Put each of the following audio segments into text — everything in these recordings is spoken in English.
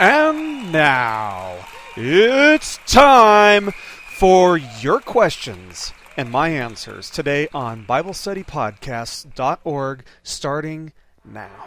And now it's time for your questions and my answers today on BibleStudyPodcasts.org starting now.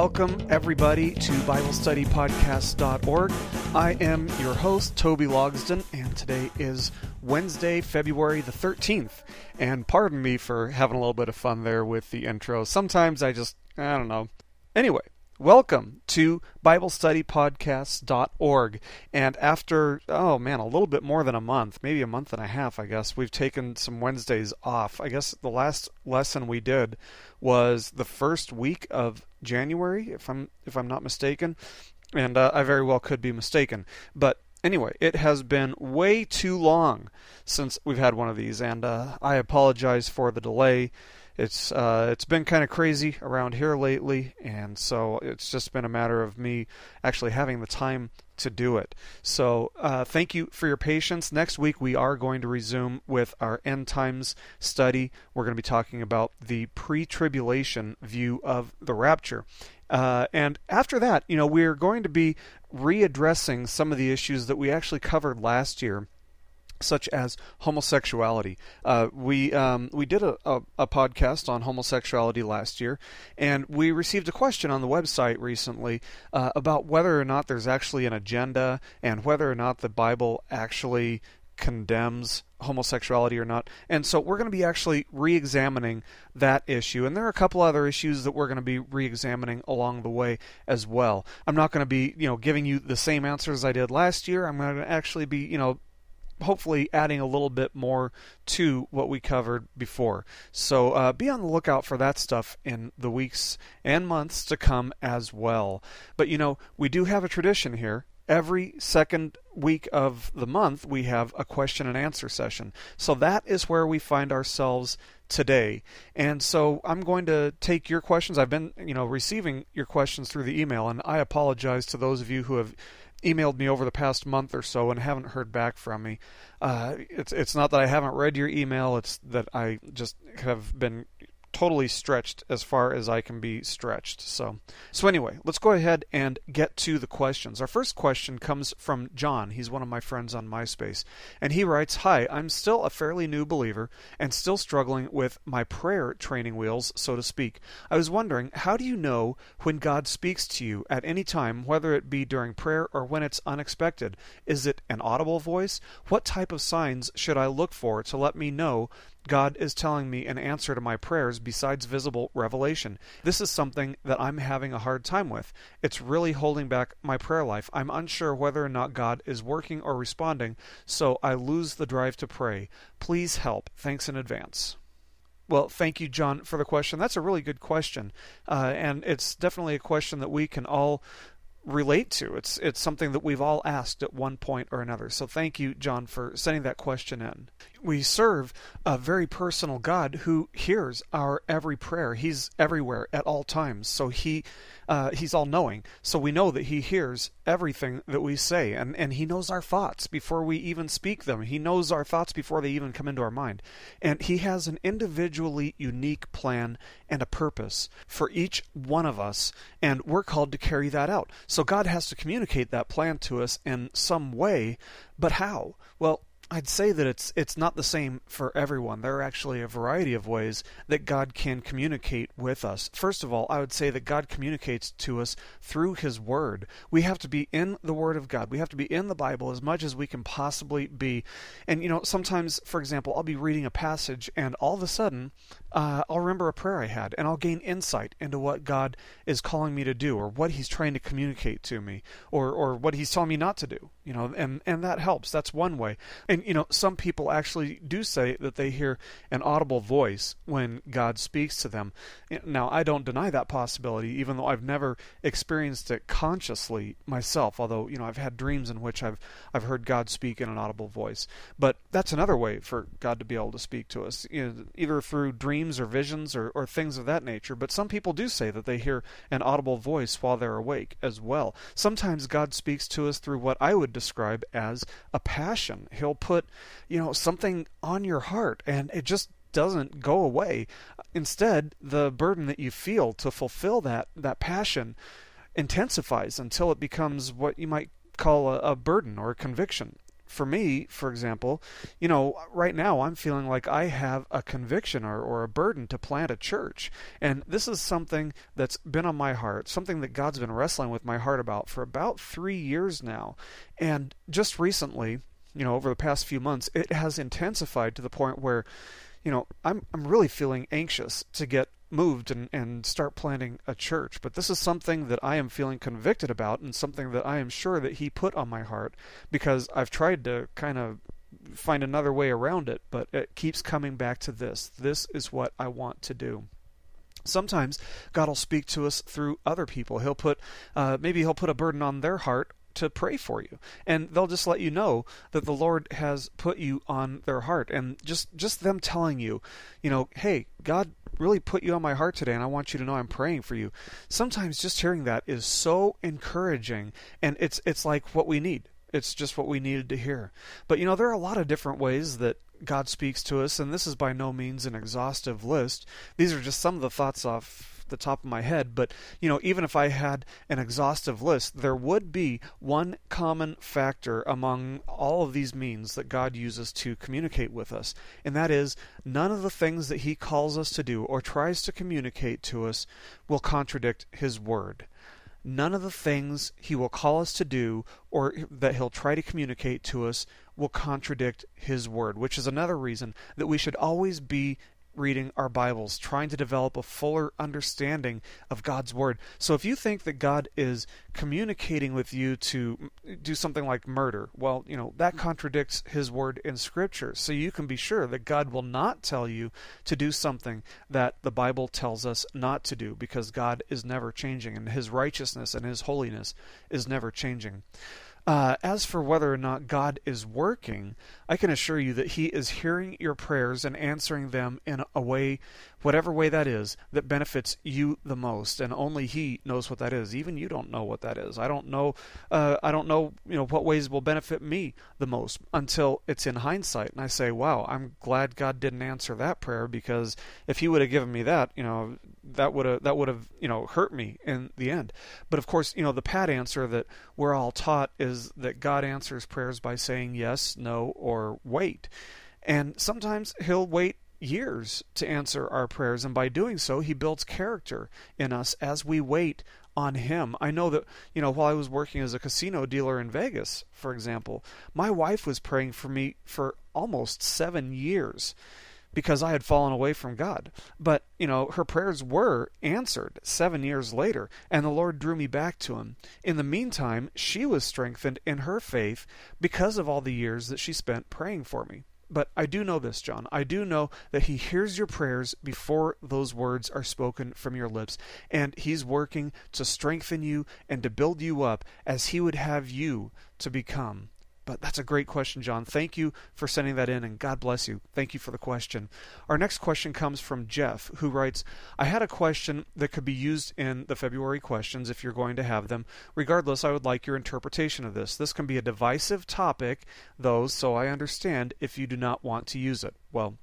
Welcome everybody to BibleStudyPodcast.org. I am your host, Toby Logsden, and today is Wednesday, February the 13th. And pardon me for having a little bit of fun there with the intro. Sometimes I just, I don't know. Anyway, Welcome to BibleStudyPodcasts.org. And after, oh man, a little bit more than a month, maybe a month and a half, I guess, we've taken some Wednesdays off. I guess the last lesson we did was the first week of January, if I'm if I'm not mistaken, and uh, I very well could be mistaken. But anyway, it has been way too long since we've had one of these, and uh, I apologize for the delay it's uh, it's been kind of crazy around here lately, and so it's just been a matter of me actually having the time to do it. So uh, thank you for your patience. Next week we are going to resume with our end times study. We're going to be talking about the pre-tribulation view of the rapture. Uh, and after that, you know, we're going to be readdressing some of the issues that we actually covered last year such as homosexuality. Uh, we um, we did a, a, a, podcast on homosexuality last year, and we received a question on the website recently uh, about whether or not there's actually an agenda and whether or not the Bible actually condemns homosexuality or not. And so we're going to be actually re-examining that issue. And there are a couple other issues that we're going to be re-examining along the way as well. I'm not going to be, you know, giving you the same answers I did last year. I'm going to actually be, you know, hopefully adding a little bit more to what we covered before. So uh, be on the lookout for that stuff in the weeks and months to come as well. But you know, we do have a tradition here. Every second week of the month, we have a question and answer session. So that is where we find ourselves today. And so I'm going to take your questions. I've been, you know, receiving your questions through the email, and I apologize to those of you who have emailed me over the past month or so and haven't heard back from me. Uh, it's it's not that I haven't read your email; it's that I just have been totally stretched as far as I can be stretched. So, so anyway, let's go ahead and get to the questions. Our first question comes from John. He's one of my friends on MySpace, and he writes, "Hi, I'm still a fairly new believer and still struggling with my prayer training wheels, so to speak. I was wondering, how do you know when God speaks to you at any time, whether it be during prayer or when it's unexpected? Is it an audible voice? What type of signs should I look for to let me know God is telling me an answer to my prayers besides visible revelation. This is something that I'm having a hard time with. It's really holding back my prayer life. I'm unsure whether or not God is working or responding, so I lose the drive to pray. Please help. Thanks in advance. Well, thank you, John, for the question. That's a really good question, uh, and it's definitely a question that we can all relate to. It's it's something that we've all asked at one point or another. So thank you, John, for sending that question in. We serve a very personal God who hears our every prayer. He's everywhere at all times. So he uh, he's all knowing. So we know that he hears everything that we say and, and he knows our thoughts before we even speak them. He knows our thoughts before they even come into our mind. And he has an individually unique plan and a purpose for each one of us, and we're called to carry that out. So God has to communicate that plan to us in some way, but how? Well, I'd say that it's it's not the same for everyone. There are actually a variety of ways that God can communicate with us. First of all, I would say that God communicates to us through his word. We have to be in the word of God. We have to be in the Bible as much as we can possibly be. And you know, sometimes for example, I'll be reading a passage and all of a sudden uh, I'll remember a prayer I had and I'll gain insight into what God is calling me to do or what he's trying to communicate to me or or what he's telling me not to do. You know and and that helps. That's one way. And you know some people actually do say that they hear an audible voice when god speaks to them. Now i don't deny that possibility even though i've never experienced it consciously myself although you know i've had dreams in which i've i've heard god speak in an audible voice. But that's another way for god to be able to speak to us you know, either through dreams or visions or, or things of that nature. But some people do say that they hear an audible voice while they're awake as well. Sometimes god speaks to us through what i would would describe as a passion. He'll put, you know, something on your heart and it just doesn't go away. Instead, the burden that you feel to fulfill that that passion intensifies until it becomes what you might call a, a burden or a conviction for me, for example, you know, right now I'm feeling like I have a conviction or, or a burden to plant a church. And this is something that's been on my heart, something that God's been wrestling with my heart about for about three years now. And just recently, you know, over the past few months, it has intensified to the point where, you know, I'm I'm really feeling anxious to get moved and, and start planning a church. But this is something that I am feeling convicted about and something that I am sure that He put on my heart because I've tried to kind of find another way around it, but it keeps coming back to this. This is what I want to do. Sometimes God will speak to us through other people. He'll put, uh, maybe He'll put a burden on their heart to pray for you and they'll just let you know that the lord has put you on their heart and just just them telling you you know hey god really put you on my heart today, and I want you to know I'm praying for you. Sometimes just hearing that is so encouraging, and it's it's like what we need. It's just what we needed to hear. But you know, there are a lot of different ways that God speaks to us, and this is by no means an exhaustive list. These are just some of the thoughts off the top of my head, but you know, even if I had an exhaustive list, there would be one common factor among all of these means that God uses to communicate with us, and that is none of the things that He calls us to do or tries to communicate to us will contradict His Word. None of the things he will call us to do or that he'll try to communicate to us will contradict his word, which is another reason that we should always be reading our Bibles, trying to develop a fuller understanding of God's Word. So if you think that God is communicating with you to do something like murder, well, you know, that contradicts His Word in Scripture. So you can be sure that God will not tell you to do something that the Bible tells us not to do because God is never changing and His righteousness and His holiness is never changing. Uh, as for whether or not God is working, I can assure you that He is hearing your prayers and answering them in a way, whatever way that is, that benefits you the most. And only He knows what that is. Even you don't know what that is. I don't know. Uh, I don't know. You know what ways will benefit me the most until it's in hindsight, and I say, "Wow, I'm glad God didn't answer that prayer because if He would have given me that, you know, that would have that would have you know hurt me in the end." But of course, you know, the pat answer that we're all taught is that God answers prayers by saying yes, no, or wait. And sometimes He'll wait years to answer our prayers, and by doing so, He builds character in us as we wait on Him. I know that, you know, while I was working as a casino dealer in Vegas, for example, my wife was praying for me for almost seven years because I had fallen away from God. But, you know, her prayers were answered seven years later, and the Lord drew me back to Him. In the meantime, she was strengthened in her faith because of all the years that she spent praying for me. But I do know this, John. I do know that He hears your prayers before those words are spoken from your lips. And He's working to strengthen you and to build you up as He would have you to become. But that's a great question, John. Thank you for sending that in, and God bless you. Thank you for the question. Our next question comes from Jeff, who writes I had a question that could be used in the February questions if you're going to have them. Regardless, I would like your interpretation of this. This can be a divisive topic, though, so I understand if you do not want to use it. Well,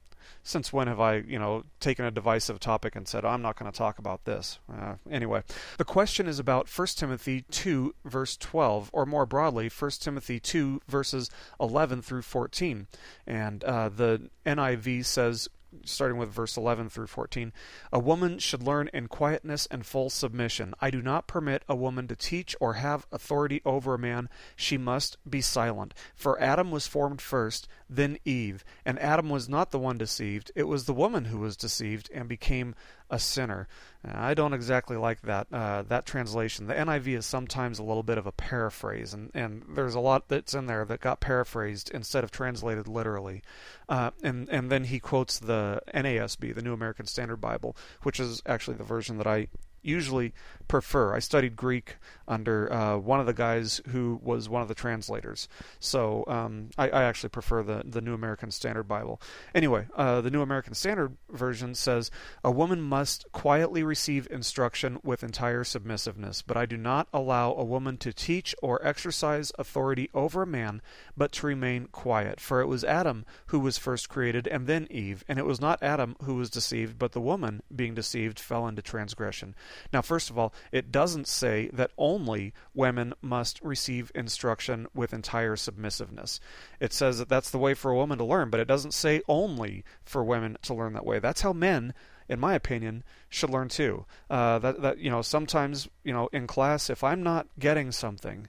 since when have I, you know, taken a divisive topic and said, I'm not going to talk about this? Uh, anyway, the question is about 1 Timothy 2, verse 12, or more broadly, 1 Timothy 2, verses 11 through 14. And uh, the NIV says, starting with verse 11 through 14. A woman should learn in quietness and full submission. I do not permit a woman to teach or have authority over a man. She must be silent. For Adam was formed first, then Eve. And Adam was not the one deceived, it was the woman who was deceived and became a sinner. I don't exactly like that uh, that translation. The NIV is sometimes a little bit of a paraphrase, and, and there's a lot that's in there that got paraphrased instead of translated literally. Uh, and and then he quotes the NASB, the New American Standard Bible, which is actually the version that I usually prefer. I studied Greek under uh, one of the guys who was one of the translators, so um, I, I, actually prefer the the New American Standard Bible. Anyway, uh, the New American Standard version says a woman must quietly receive instruction with entire submissiveness, but I do not allow a woman to teach or exercise authority over a man, but to remain quiet. For it was Adam who was first created, and then Eve, and it was not Adam who was deceived, but the woman, being deceived, fell into transgression. Now, first of all, it doesn't say that only women must receive instruction with entire submissiveness. It says that that's the way for a woman to learn, but it doesn't say only for women to learn that way. That's how men in my opinion, should learn too. Uh, that that you know sometimes you know in class if I'm not getting something,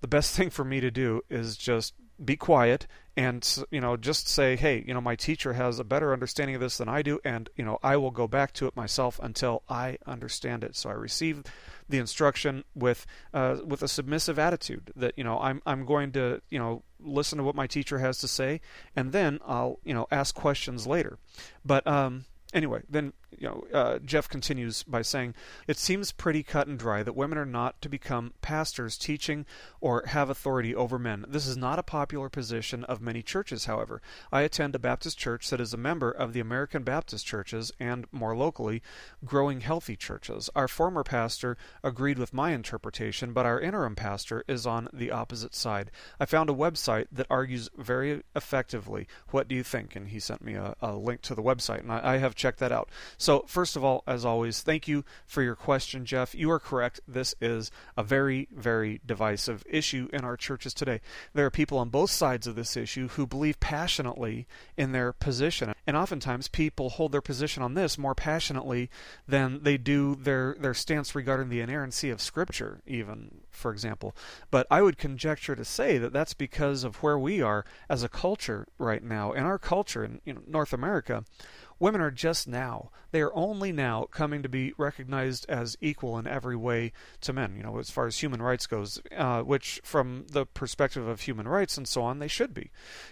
the best thing for me to do is just be quiet and you know just say hey you know my teacher has a better understanding of this than i do and you know i will go back to it myself until i understand it. So i receive the instruction with uh, with a submissive attitude that you know i'm i'm going to you know listen to what my teacher has to say and then i'll you know ask questions later. But um anyway then you know, uh, Jeff continues by saying, It seems pretty cut and dry that women are not to become pastors teaching or have authority over men. This is not a popular position of many churches, however. I attend a Baptist church that is a member of the American Baptist churches and, more locally, growing healthy churches. Our former pastor agreed with my interpretation, but our interim pastor is on the opposite side. I found a website that argues very effectively. What do you think? And he sent me a, a link to the website, and I, I have checked that out. So, first of all, as always, thank you for your question, Jeff. You are correct. This is a very, very divisive issue in our churches today. There are people on both sides of this issue who believe passionately in their position. And oftentimes, people hold their position on this more passionately than they do their, their stance regarding the inerrancy of Scripture, even, for example. But I would conjecture to say that that's because of where we are as a culture right now. In our culture in you know, North America, women are just now, they are only now coming to be recognized as equal in every way to men, you know, as far as human rights goes, uh, which from the perspective of human rights and so on, they should be.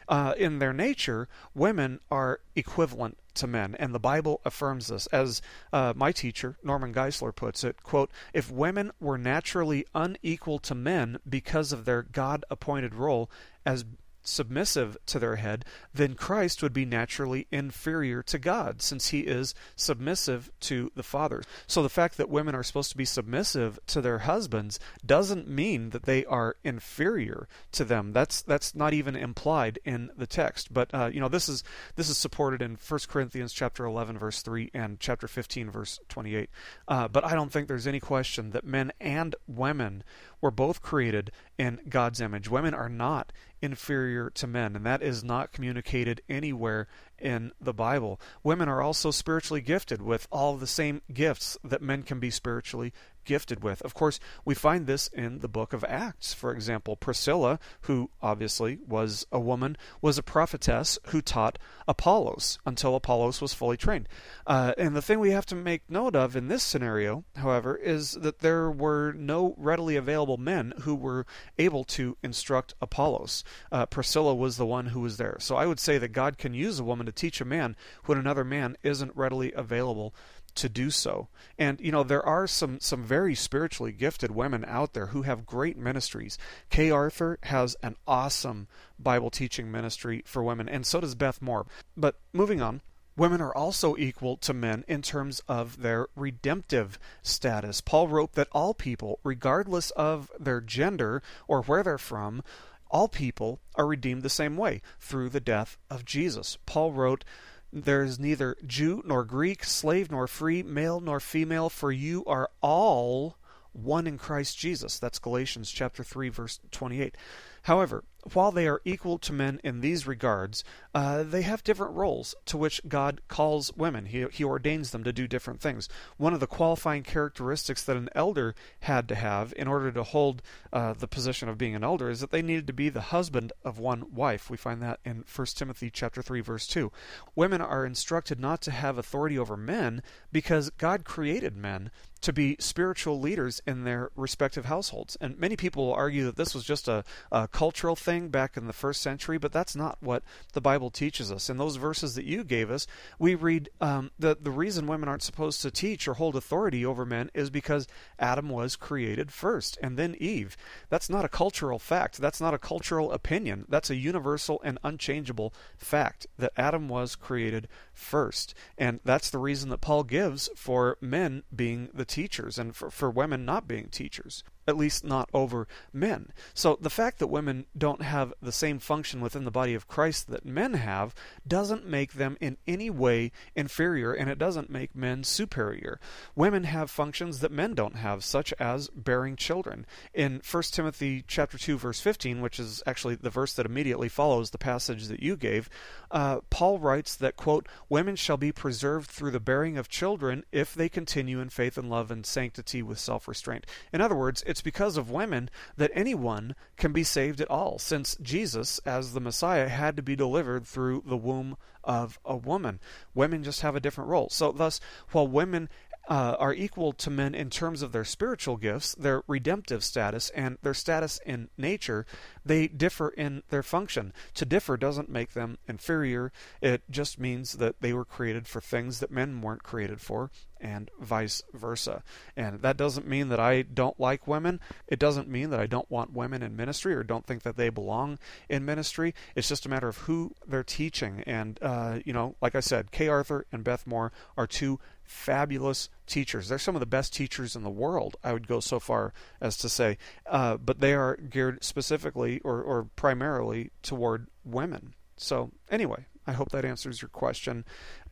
Uh, in their nature, women are equivalent to men, and the Bible affirms this. As uh, my teacher, Norman Geisler, puts it, quote, if women were naturally unequal to men because of their God appointed role as submissive to their head, then Christ would be naturally inferior to God, since he is submissive to the Father. So the fact that women are supposed to be submissive to their husbands doesn't mean that they are inferior to them. That's that's not even implied in the text. But uh, you know this is this is supported in 1 Corinthians chapter 11 verse 3 and chapter 15 verse 28. Uh, but I don't think there's any question that men and women were both created in God's image. Women are not inferior to men, and that is not communicated anywhere in the Bible. Women are also spiritually gifted with all the same gifts that men can be spiritually gifted with. Of course, we find this in the book of Acts. For example, Priscilla, who obviously was a woman, was a prophetess who taught Apollos until Apollos was fully trained. Uh, and the thing we have to make note of in this scenario, however, is that there were no readily available men who were able to instruct Apollos. Uh, Priscilla was the one who was there. So I would say that God can use a woman to teach a man when another man isn't readily available to do so. And you know, there are some some very spiritually gifted women out there who have great ministries. Kay Arthur has an awesome Bible teaching ministry for women, and so does Beth Moore. But moving on, Women are also equal to men in terms of their redemptive status. Paul wrote that all people, regardless of their gender or where they're from, all people are redeemed the same way through the death of Jesus. Paul wrote there is neither Jew nor Greek, slave nor free, male nor female, for you are all one in Christ Jesus. That's Galatians chapter 3 verse 28. However, while they are equal to men in these regards, uh, they have different roles to which God calls women. He, he ordains them to do different things. One of the qualifying characteristics that an elder had to have in order to hold uh, the position of being an elder is that they needed to be the husband of one wife. We find that in 1 Timothy chapter 3 verse 2. Women are instructed not to have authority over men because God created men to be spiritual leaders in their respective households. And many people will argue that this was just a, a, cultural thing back in the first century, but that's not what the Bible teaches us. In those verses that you gave us, we read um, that the reason women aren't supposed to teach or hold authority over men is because Adam was created first and then Eve. That's not a cultural fact. That's not a cultural opinion. That's a universal and unchangeable fact that Adam was created first. And that's the reason that Paul gives for men being the teachers and for, for women not being teachers at least not over men. So the fact that women don't have the same function within the body of Christ that men have doesn't make them in any way inferior and it doesn't make men superior. Women have functions that men don't have such as bearing children. In 1 Timothy chapter 2 verse 15, which is actually the verse that immediately follows the passage that you gave, uh, Paul writes that quote, "Women shall be preserved through the bearing of children if they continue in faith and love and sanctity with self-restraint." In other words, it's because of women that anyone can be saved at all, since Jesus, as the Messiah, had to be delivered through the womb of a woman. Women just have a different role. So, thus, while women uh, are equal to men in terms of their spiritual gifts, their redemptive status, and their status in nature, they differ in their function. To differ doesn't make them inferior, it just means that they were created for things that men weren't created for, and vice versa. And that doesn't mean that I don't like women. It doesn't mean that I don't want women in ministry or don't think that they belong in ministry. It's just a matter of who they're teaching. And, uh, you know, like I said, Kay Arthur and Beth Moore are two fabulous teachers. They're some of the best teachers in the world, I would go so far as to say. Uh, but they are geared specifically or, or primarily toward women. So, anyway, I hope that answers your question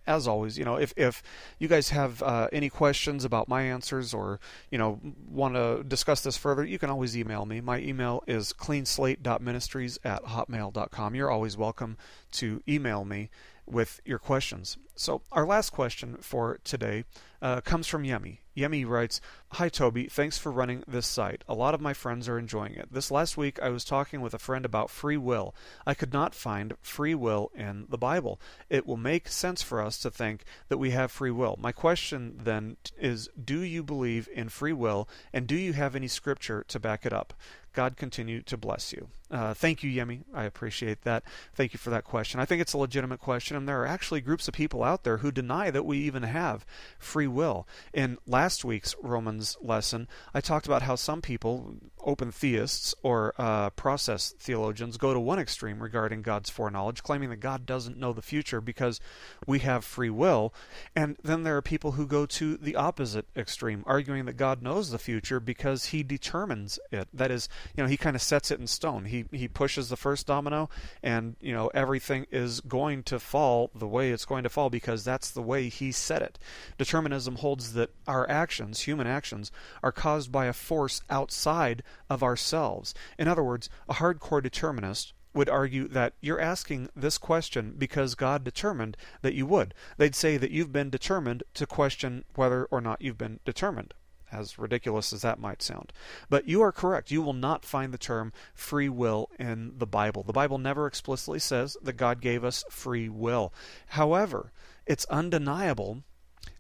as always, you know, if if you guys have uh, any questions about my answers or you know want to discuss this further, you can always email me. My email is cleanslate.ministries at hotmail.com. You're always welcome to email me with your questions. So, our last question for today uh, comes from Yemi. Yemi writes Hi, Toby. Thanks for running this site. A lot of my friends are enjoying it. This last week, I was talking with a friend about free will. I could not find free will in the Bible. It will make sense for us to think that we have free will. My question then is Do you believe in free will, and do you have any scripture to back it up? God continue to bless you. Uh, thank you, Yemi. I appreciate that. Thank you for that question. I think it's a legitimate question, and there are actually groups of people out there who deny that we even have free will. In last week's Romans lesson, I talked about how some people, open theists or uh, process theologians, go to one extreme regarding God's foreknowledge, claiming that God doesn't know the future because we have free will. And then there are people who go to the opposite extreme, arguing that God knows the future because he determines it. That is, you know, he kind of sets it in stone. He he pushes the first domino, and you know everything is going to fall the way it's going to fall because that's the way he set it. Determinism holds that our actions, human actions, are caused by a force outside of ourselves. In other words, a hardcore determinist would argue that you're asking this question because God determined that you would. They'd say that you've been determined to question whether or not you've been determined as ridiculous as that might sound. But you are correct. You will not find the term free will in the Bible. The Bible never explicitly says that God gave us free will. However, it's undeniable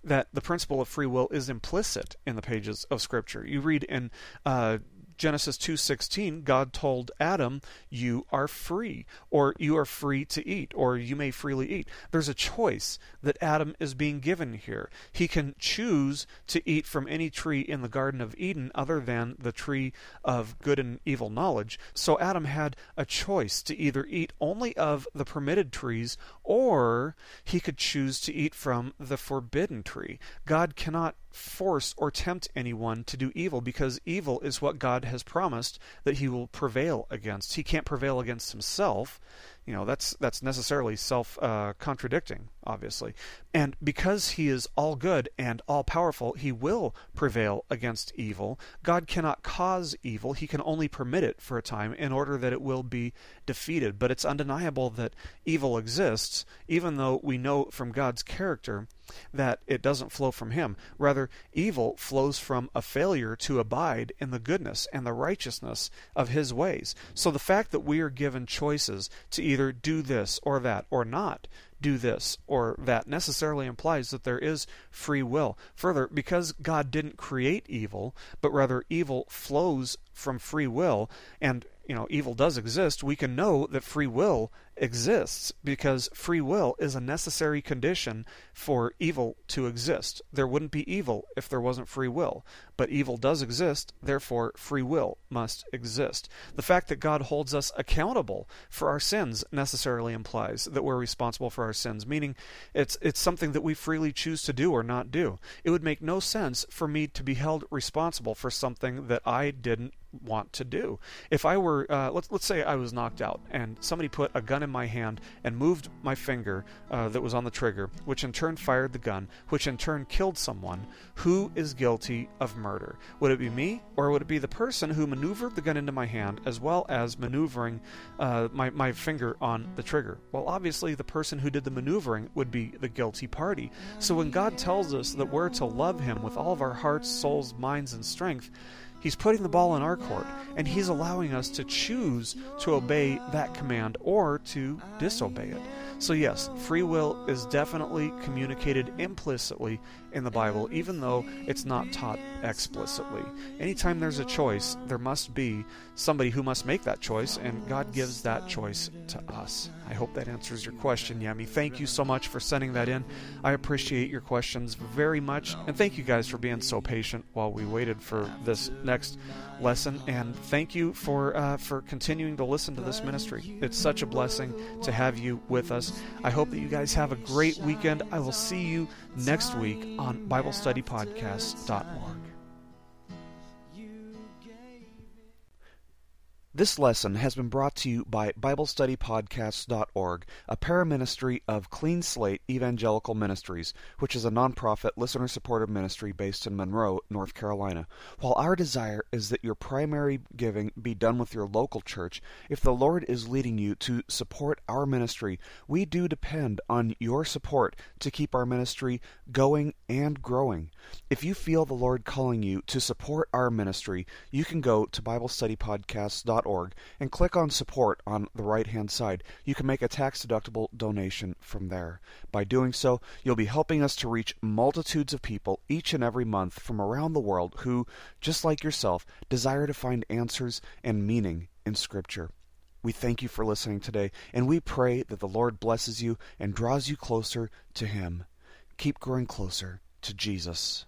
that the principle of free will is implicit in the pages of Scripture. You read in uh, Genesis 2:16, God told Adam, "You are free," or "You are free to eat," or "You may freely eat." There's a choice that Adam is being given here. He can choose to eat from any tree in the garden of Eden other than the tree of good and evil knowledge. So Adam had a choice to either eat only of the permitted trees or he could choose to eat from the forbidden tree. God cannot force or tempt anyone to do evil because evil is what God has promised that he will prevail against. He can't prevail against himself. You know that's that's necessarily self uh, contradicting obviously and because he is all good and all powerful he will prevail against evil god cannot cause evil he can only permit it for a time in order that it will be defeated but it's undeniable that evil exists even though we know from god's character that it doesn't flow from him. Rather, evil flows from a failure to abide in the goodness and the righteousness of his ways. So the fact that we are given choices to either do this or that or not do this or that necessarily implies that there is free will. Further, because God didn't create evil, but rather evil flows from free will, and you know evil does exist, we can know that free will exists because free will is a necessary condition for evil to exist. There wouldn't be evil if there wasn't free will, but evil does exist, therefore free will must exist. The fact that God holds us accountable for our sins necessarily implies that we're responsible for our sins, meaning it's it's something that we freely choose to do or not do. It would make no sense for me to be held responsible for something that I didn't want to do. If I were, uh, let's let's say I was knocked out and somebody put a gun in my hand and moved my finger uh, that was on the trigger, which in turn fired the gun, which in turn killed someone, who is guilty of murder? Would it be me or would it be the person who maneuvered the gun into my hand as well as maneuvering uh, my my finger on the trigger? Well, obviously the person who did the maneuvering would be the guilty party. So when God tells us that we're to love Him with all of our hearts, souls, minds, and strength He's putting the ball in our court, and He's allowing us to choose to obey that command or to disobey it. So, yes, free will is definitely communicated implicitly in the Bible, even though it's not taught explicitly. Anytime there's a choice, there must be somebody who must make that choice, and God gives that choice to us. I hope that answers your question, Yami. Thank you so much for sending that in. I appreciate your questions very much, and thank you guys for being so patient while we waited for this next lesson. And thank you for uh, for continuing to listen to this ministry. It's such a blessing to have you with us. I hope that you guys have a great weekend. I will see you next week on BibleStudyPodcast.org. This lesson has been brought to you by BibleStudyPodcasts.org, a paraministry of Clean Slate Evangelical Ministries, which is a nonprofit, listener supported ministry based in Monroe, North Carolina. While our desire is that your primary giving be done with your local church, if the Lord is leading you to support our ministry, we do depend on your support to keep our ministry going and growing. If you feel the Lord calling you to support our ministry, you can go to BibleStudyPodcasts.org and click on support on the right hand side. You can make a tax deductible donation from there. By doing so, you'll be helping us to reach multitudes of people each and every month from around the world who, just like yourself, desire to find answers and meaning in Scripture. We thank you for listening today, and we pray that the Lord blesses you and draws you closer to Him. Keep growing closer to Jesus.